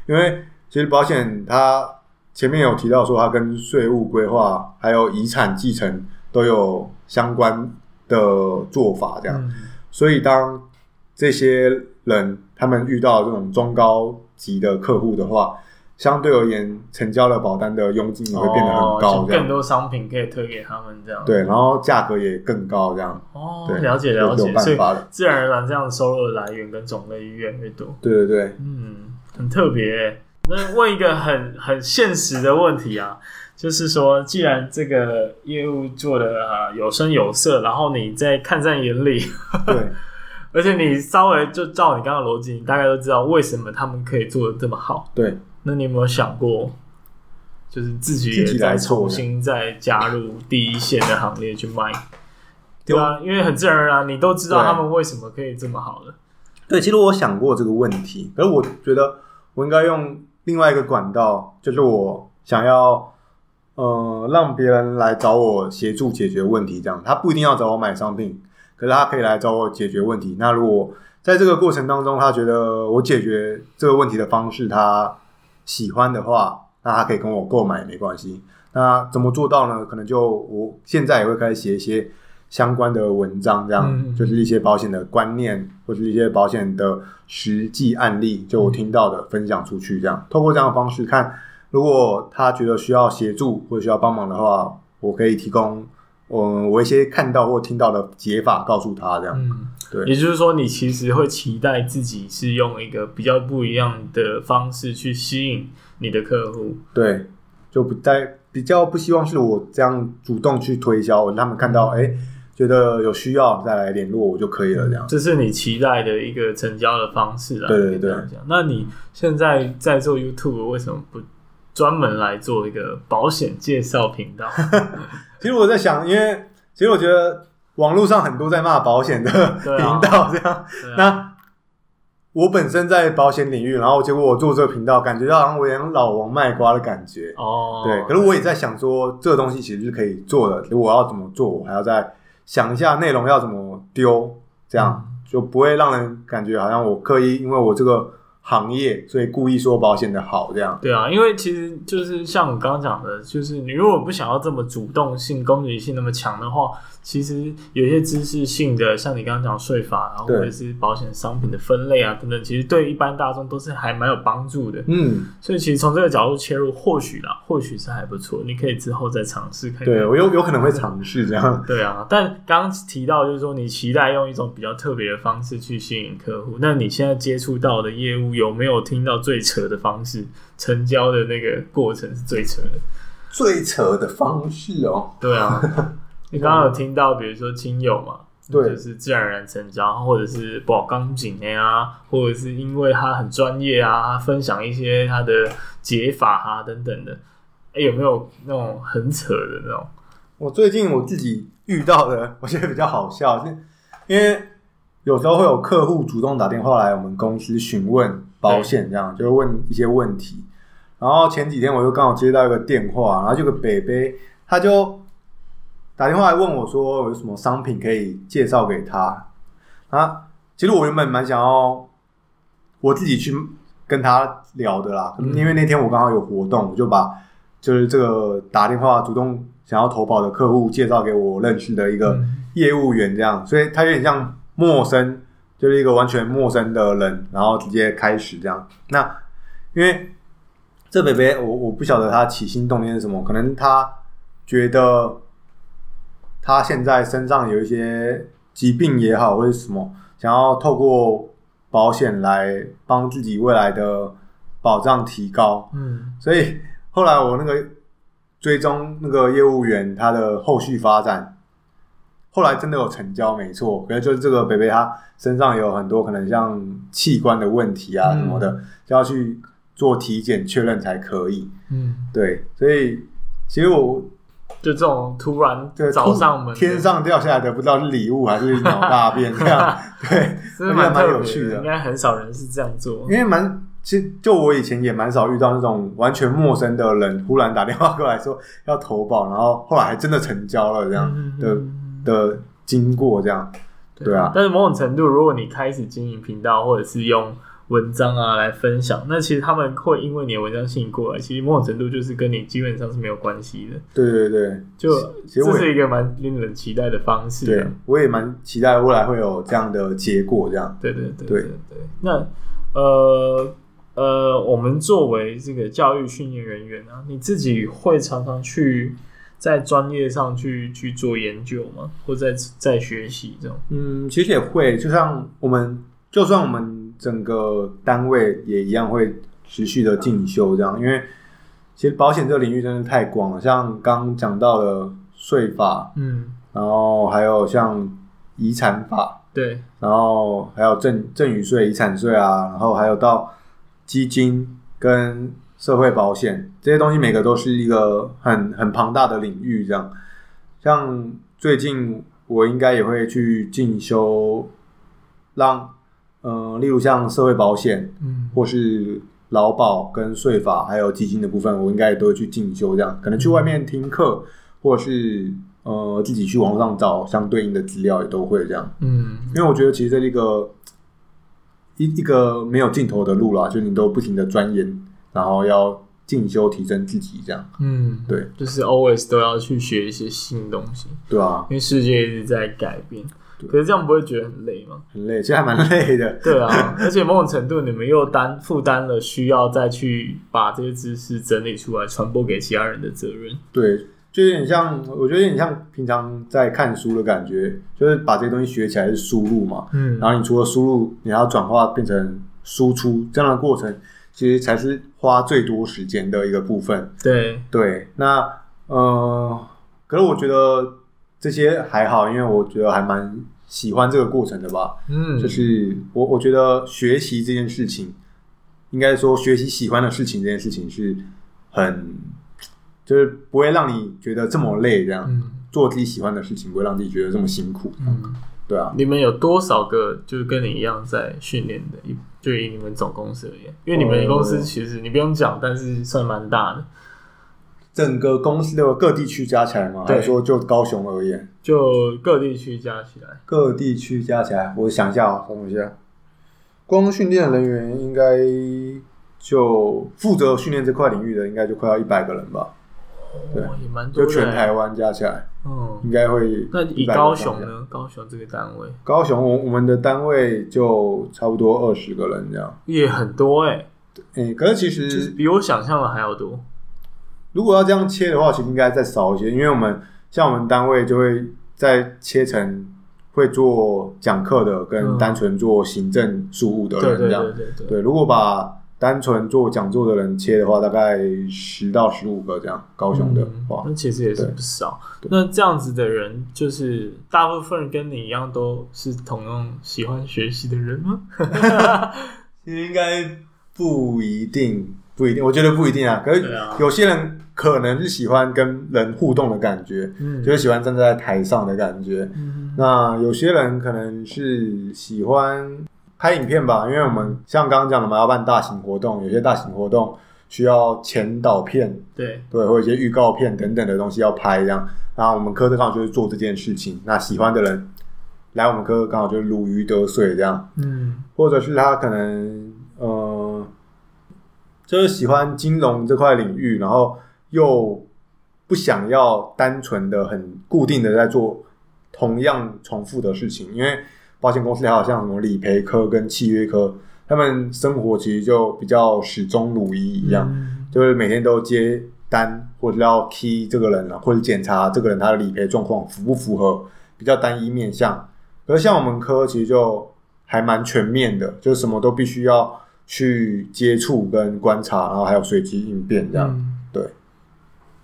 因为其实保险它前面有提到说，它跟税务规划还有遗产继承都有相关的做法，这样。嗯、所以当这些人他们遇到这种中高级的客户的话，相对而言，成交了保单的佣金也会变得很高，这样，更多商品可以推给他们，这样。对，然后价格也更高，这样哦，对了解了解，自然而然这样收入的来源跟种类越来越多，对对对，嗯，很特别。那问一个很 很现实的问题啊，就是说，既然这个业务做的啊有声有色，然后你在看在眼里，对，而且你稍微就照你刚刚逻辑，你大概都知道为什么他们可以做的这么好，对。那你有没有想过，就是自己也在重新再加入第一线的行列去卖？对啊，因为很自然而然，你都知道他们为什么可以这么好了。对，其实我想过这个问题，可是我觉得我应该用另外一个管道，就是我想要呃让别人来找我协助解决问题，这样他不一定要找我买商品，可是他可以来找我解决问题。那如果在这个过程当中，他觉得我解决这个问题的方式，他喜欢的话，那他可以跟我购买没关系。那怎么做到呢？可能就我现在也会开始写一些相关的文章，这样、嗯、就是一些保险的观念，或是一些保险的实际案例，就我听到的分享出去。这样透过这样的方式看，如果他觉得需要协助或者需要帮忙的话，我可以提供嗯我一些看到或听到的解法告诉他。这样，嗯、对，也就是说，你其实会期待自己是用一个比较不一样的方式去吸引你的客户，对，就不再比较不希望是我这样主动去推销，让他们看到哎、欸，觉得有需要再来联络我就可以了，这样。这是你期待的一个成交的方式啊。对对对。那你现在在做 YouTube，为什么不专门来做一个保险介绍频道？其实我在想，因为其实我觉得网络上很多在骂保险的 频道，这样，那我本身在保险领域，然后结果我做这个频道，感觉到好像我有点老王卖瓜的感觉。哦，对，可是我也在想说，这个东西其实是可以做的，如果我要怎么做，我还要再想一下内容要怎么丢，这样、嗯、就不会让人感觉好像我刻意，因为我这个。行业，所以故意说保险的好，这样。对啊，因为其实就是像我刚刚讲的，就是你如果不想要这么主动性、攻击性那么强的话。其实有些知识性的，像你刚刚讲税法，然后或者是保险商品的分类啊等等，其实对一般大众都是还蛮有帮助的。嗯，所以其实从这个角度切入，或许啦，或许是还不错。你可以之后再尝试看看。对，我有有可能会尝试这样。对啊，但刚刚提到就是说，你期待用一种比较特别的方式去吸引客户。那你现在接触到的业务有没有听到最扯的方式？成交的那个过程是最扯的。最扯的方式哦。对啊。你刚刚有听到，比如说亲友嘛，对，就是自然而然成交，或者是不好钢筋的呀，或者是因为他很专业啊，分享一些他的解法啊等等的。哎、欸，有没有那种很扯的那种？我最近我自己遇到的，我觉得比较好笑，是因为有时候会有客户主动打电话来我们公司询问保险，这样就是问一些问题。然后前几天我就刚好接到一个电话，然后这个北北，他就打电话来问我说有什么商品可以介绍给他。啊，其实我原本蛮想要我自己去跟他聊的啦，嗯、因为那天我刚好有活动，我就把就是这个打电话主动想要投保的客户介绍给我认识的一个业务员，这样，所以他有点像陌生，就是一个完全陌生的人，然后直接开始这样。那因为。这北北，我我不晓得他起心动念是什么，可能他觉得他现在身上有一些疾病也好，或者什么，想要透过保险来帮自己未来的保障提高。嗯，所以后来我那个追踪那个业务员他的后续发展，后来真的有成交，没错。可是就是这个北北他身上有很多可能像器官的问题啊什么的，嗯、就要去。做体检确认才可以。嗯，对，所以其实我就这种突然找上门，天上掉下来的不知道是礼物还是鸟大便这样，对，真的蛮有趣的。应该很少人是这样做，因为蛮其实就我以前也蛮少遇到那种完全陌生的人忽然打电话过来说要投保，然后后来还真的成交了这样的的经过这样，对啊。但是某种程度，如果你开始经营频道或者是用。文章啊，来分享。那其实他们会因为你的文章吸引过来，其实某种程度就是跟你基本上是没有关系的。对对对，就这是一个蛮令人期待的方式。对，我也蛮期待未来会有这样的结果。这样，对对对对对，对。那呃呃，我们作为这个教育训练人员啊，你自己会常常去在专业上去去做研究吗？或在在学习这种？嗯，其实也会。就像我们，就算我们。整个单位也一样会持续的进修，这样，因为其实保险这个领域真的太广了，像刚讲到的税法，嗯，然后还有像遗产法，对，然后还有赠赠与税、遗产税啊，然后还有到基金跟社会保险这些东西，每个都是一个很很庞大的领域，这样。像最近我应该也会去进修，让。嗯、呃，例如像社会保险，嗯，或是劳保跟税法，还有基金的部分，我应该也都会去进修，这样可能去外面听课，或者是呃自己去网上找相对应的资料，也都会这样。嗯，因为我觉得其实这是一个一一个没有尽头的路啦，就你都不停的钻研，然后要进修提升自己，这样。嗯，对，就是 always 都要去学一些新东西，对啊，因为世界一直在改变。可是这样不会觉得很累吗？很累，其实还蛮累的。对啊，而且某种程度你们又担负担了需要再去把这些知识整理出来传播给其他人的责任。对，就有点像，我觉得有点像平常在看书的感觉，就是把这些东西学起来是输入嘛。嗯。然后你除了输入，你还要转化变成输出，这样的过程其实才是花最多时间的一个部分。对对，那呃，可是我觉得这些还好，因为我觉得还蛮。喜欢这个过程的吧，嗯，就是我我觉得学习这件事情，应该说学习喜欢的事情这件事情是很，就是不会让你觉得这么累，这样，嗯，做自己喜欢的事情不会让自己觉得这么辛苦，嗯，对啊。你们有多少个就是跟你一样在训练的？就以你们总公司而言，因为你们公司其实你不用讲，但是算蛮大的。整个公司的各地区加起来吗？还是说就高雄而言？就各地区加起来。各地区加起来，我想一下啊，等一下。光训练人员应该就负责训练这块领域的，应该就快要一百个人吧？对，也蛮多。就全台湾加起来，嗯，应该会。那以高雄呢？高雄这个单位，高雄我我们的单位就差不多二十个人这样，也很多哎。哎，可是其实比我想象的还要多。如果要这样切的话，其实应该再少一些，因为我们像我们单位就会再切成会做讲课的跟单纯做行政事务的人这样。对，如果把单纯做讲座的人切的话，大概十到十五个这样。高雄的话，嗯、那其实也是不少。那这样子的人，就是大部分人跟你一样，都是同样喜欢学习的人吗？其实应该不一定，不一定。我觉得不一定啊。可是有些人可能是喜欢跟人互动的感觉，嗯、就是喜欢站在台上的感觉。嗯、那有些人可能是喜欢。拍影片吧，因为我们像刚刚讲的嘛，要办大型活动，有些大型活动需要前导片，对对，或者一些预告片等等的东西要拍，这样。然后我们科刚好就是做这件事情。那喜欢的人来我们科刚好就是如鱼得水这样，嗯，或者是他可能呃，就是喜欢金融这块领域，然后又不想要单纯的很固定的在做同样重复的事情，因为。保险公司还有像什么理赔科跟契约科，他们生活其实就比较始终如一一样，嗯、就是每天都接单，或者要 key 这个人啊，或者检查这个人他的理赔状况符不符合，比较单一面向。而像我们科其实就还蛮全面的，就是什么都必须要去接触跟观察，然后还有随机应变这样。嗯、对，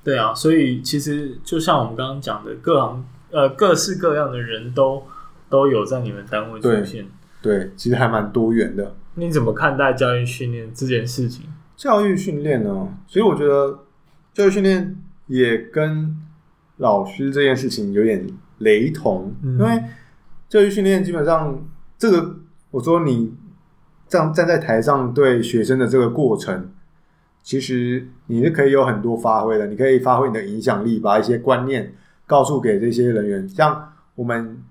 对啊，所以其实就像我们刚刚讲的，各行呃各式各样的人都。都有在你们单位出现，对，对，其实还蛮多元的。你怎么看待教育训练这件事情？教育训练呢？所以我觉得教育训练也跟老师这件事情有点雷同，嗯、因为教育训练基本上这个，我说你这样站在台上对学生的这个过程，其实你是可以有很多发挥的，你可以发挥你的影响力，把一些观念告诉给这些人员，像我们。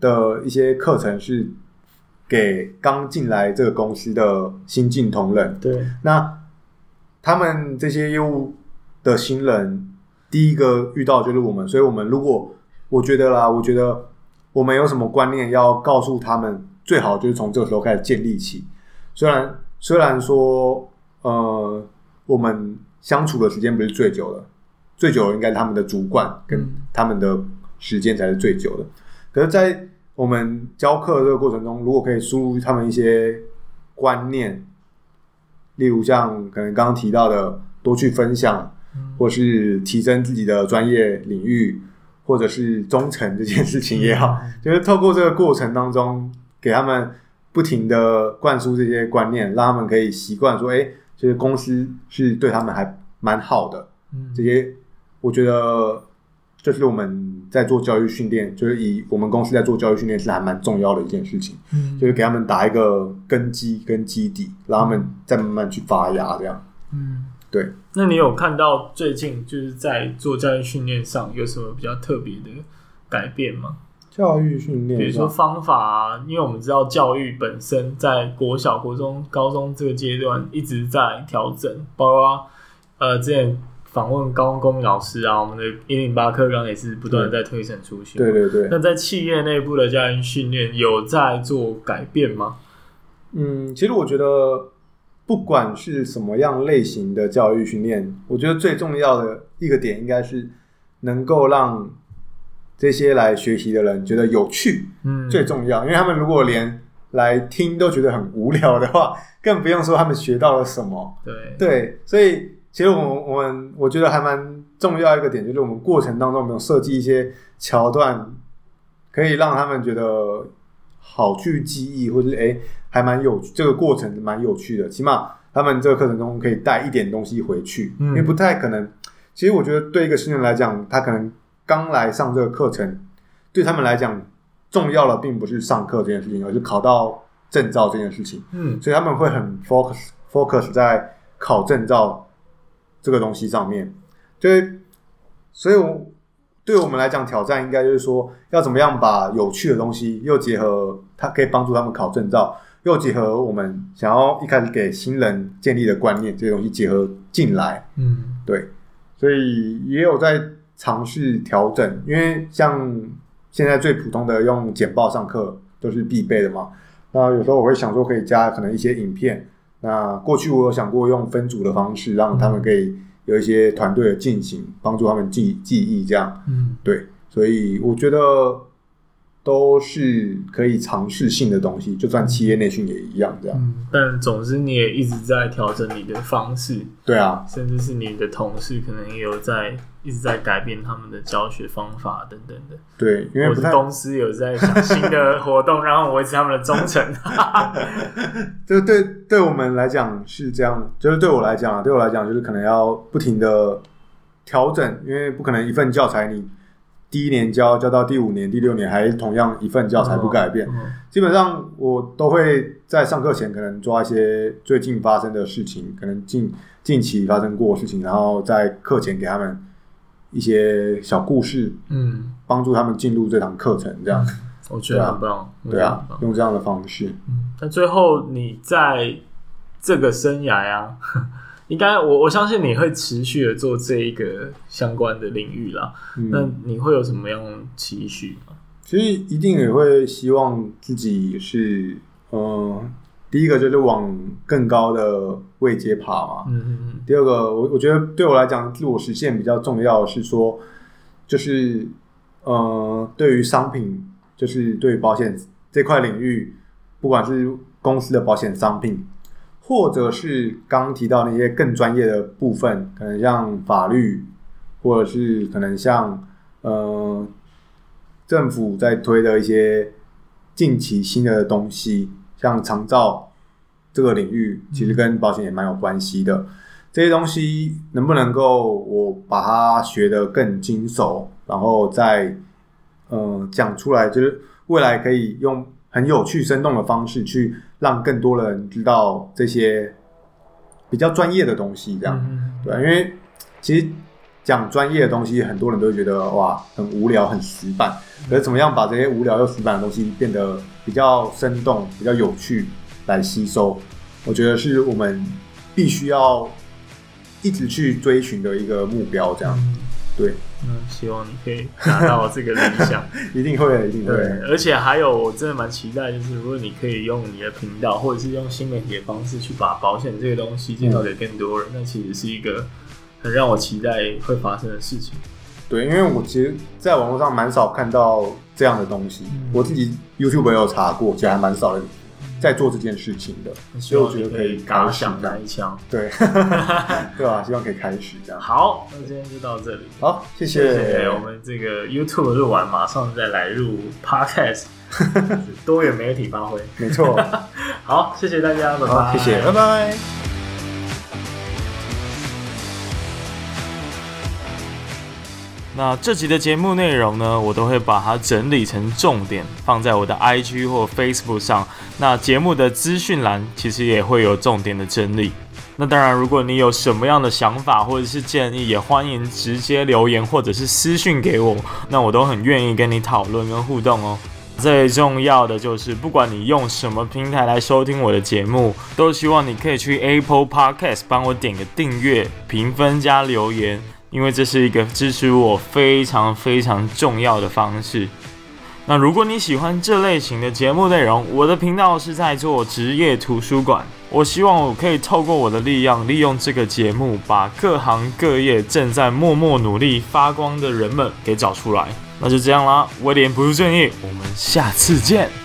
的一些课程是给刚进来这个公司的新进同仁。对，那他们这些业务的新人，第一个遇到就是我们，所以我们如果我觉得啦，我觉得我们有什么观念要告诉他们，最好就是从这个时候开始建立起。虽然虽然说，呃，我们相处的时间不是最久的，最久的应该是他们的主管跟他们的时间才是最久的。嗯、可是，在我们教课的这个过程中，如果可以输入他们一些观念，例如像可能刚刚提到的多去分享，或是提升自己的专业领域，或者是忠诚这件事情也好，就是透过这个过程当中，给他们不停的灌输这些观念，让他们可以习惯说，哎，这个公司是对他们还蛮好的。这些我觉得。这是我们在做教育训练，就是以我们公司在做教育训练是还蛮重要的一件事情，嗯，就是给他们打一个根基跟基底，让他们再慢慢去发芽，这样，嗯，对。那你有看到最近就是在做教育训练上有什么比较特别的改变吗？教育训练，比如说方法啊，因为我们知道教育本身在国小、国中、高中这个阶段一直在调整，包括呃之前。访问高中公老师啊，我们的一零八课纲也是不断的在推陈出新。对对对。那在企业内部的教育训练有在做改变吗？嗯，其实我觉得不管是什么样类型的教育训练，我觉得最重要的一个点应该是能够让这些来学习的人觉得有趣，嗯，最重要。因为他们如果连来听都觉得很无聊的话，更不用说他们学到了什么。对对，所以。其实我们我们我觉得还蛮重要一个点，就是我们过程当中有没有设计一些桥段，可以让他们觉得好去记忆，或者是诶还蛮有这个过程蛮有趣的。起码他们这个课程中可以带一点东西回去，嗯、因为不太可能。其实我觉得对一个新人来讲，他可能刚来上这个课程，对他们来讲重要的并不是上课这件事情，而是考到证照这件事情。嗯，所以他们会很 focus focus 在考证照。这个东西上面，对，所以我对我们来讲，挑战应该就是说，要怎么样把有趣的东西又结合，它可以帮助他们考证照，又结合我们想要一开始给新人建立的观念，这些东西结合进来。嗯，对，所以也有在尝试调整，因为像现在最普通的用简报上课都是必备的嘛。那有时候我会想说，可以加可能一些影片。那过去我有想过用分组的方式，让他们可以有一些团队的进行，帮助他们记记忆这样。嗯，对，所以我觉得都是可以尝试性的东西，就算企业内训也一样这样。嗯，但总之你也一直在调整你的方式。对啊，甚至是你的同事可能也有在一直在改变他们的教学方法等等的。对，因为公司有在想新的活动，然后维持他们的忠诚。这对对我们来讲是这样，就是对我来讲啊，对我来讲就是可能要不停的调整，因为不可能一份教材你。第一年教教到第五年、第六年还同样一份教材不改变，基本上我都会在上课前可能抓一些最近发生的事情，可能近近期发生过的事情，然后在课前给他们一些小故事，嗯，帮助他们进入这堂课程，这样我觉得很棒，对啊，用这样的方式。嗯，那最后你在这个生涯啊。应该我我相信你会持续的做这一个相关的领域啦。嗯、那你会有什么样期许吗？其实一定也会希望自己是，嗯、呃，第一个就是往更高的位阶爬嘛。嗯嗯嗯。第二个，我我觉得对我来讲，自我实现比较重要的是说，就是呃，对于商品，就是对于保险这块领域，不管是公司的保险商品。或者是刚刚提到那些更专业的部分，可能像法律，或者是可能像呃政府在推的一些近期新的东西，像长照这个领域，其实跟保险也蛮有关系的。嗯、这些东西能不能够我把它学得更精熟，然后再呃讲出来，就是未来可以用很有趣、生动的方式去。让更多人知道这些比较专业的东西，这样、嗯、对，因为其实讲专业的东西，很多人都会觉得哇，很无聊、很死板。可是怎么样把这些无聊又死板的东西变得比较生动、比较有趣来吸收？我觉得是我们必须要一直去追寻的一个目标，这样。嗯对，嗯，希望你可以达到这个理想，一定会，一定会。对，而且还有，我真的蛮期待，就是如果你可以用你的频道，或者是用新媒体的方式去把保险这个东西介绍给更多人，那、嗯、其实是一个很让我期待会发生的事情。对，因为我其实在网络上蛮少看到这样的东西，嗯、我自己 YouTube 也有查过，其实还蛮少人。在做这件事情的，所以我觉得可以打响那一枪。对，对吧？希望可以开始这样。好，那今天就到这里。好，谢谢。我们这个 YouTube 录完，马上再来录 Podcast，多元媒体发挥。没错。好，谢谢大家，拜拜。谢谢，拜拜。那这集的节目内容呢，我都会把它整理成重点，放在我的 IG 或 Facebook 上。那节目的资讯栏其实也会有重点的整理。那当然，如果你有什么样的想法或者是建议，也欢迎直接留言或者是私讯给我，那我都很愿意跟你讨论跟互动哦。最重要的就是，不管你用什么平台来收听我的节目，都希望你可以去 Apple Podcast 帮我点个订阅、评分加留言。因为这是一个支持我非常非常重要的方式。那如果你喜欢这类型的节目内容，我的频道是在做职业图书馆。我希望我可以透过我的力量，利用这个节目，把各行各业正在默默努力发光的人们给找出来。那就这样啦，威廉不务正业，我们下次见。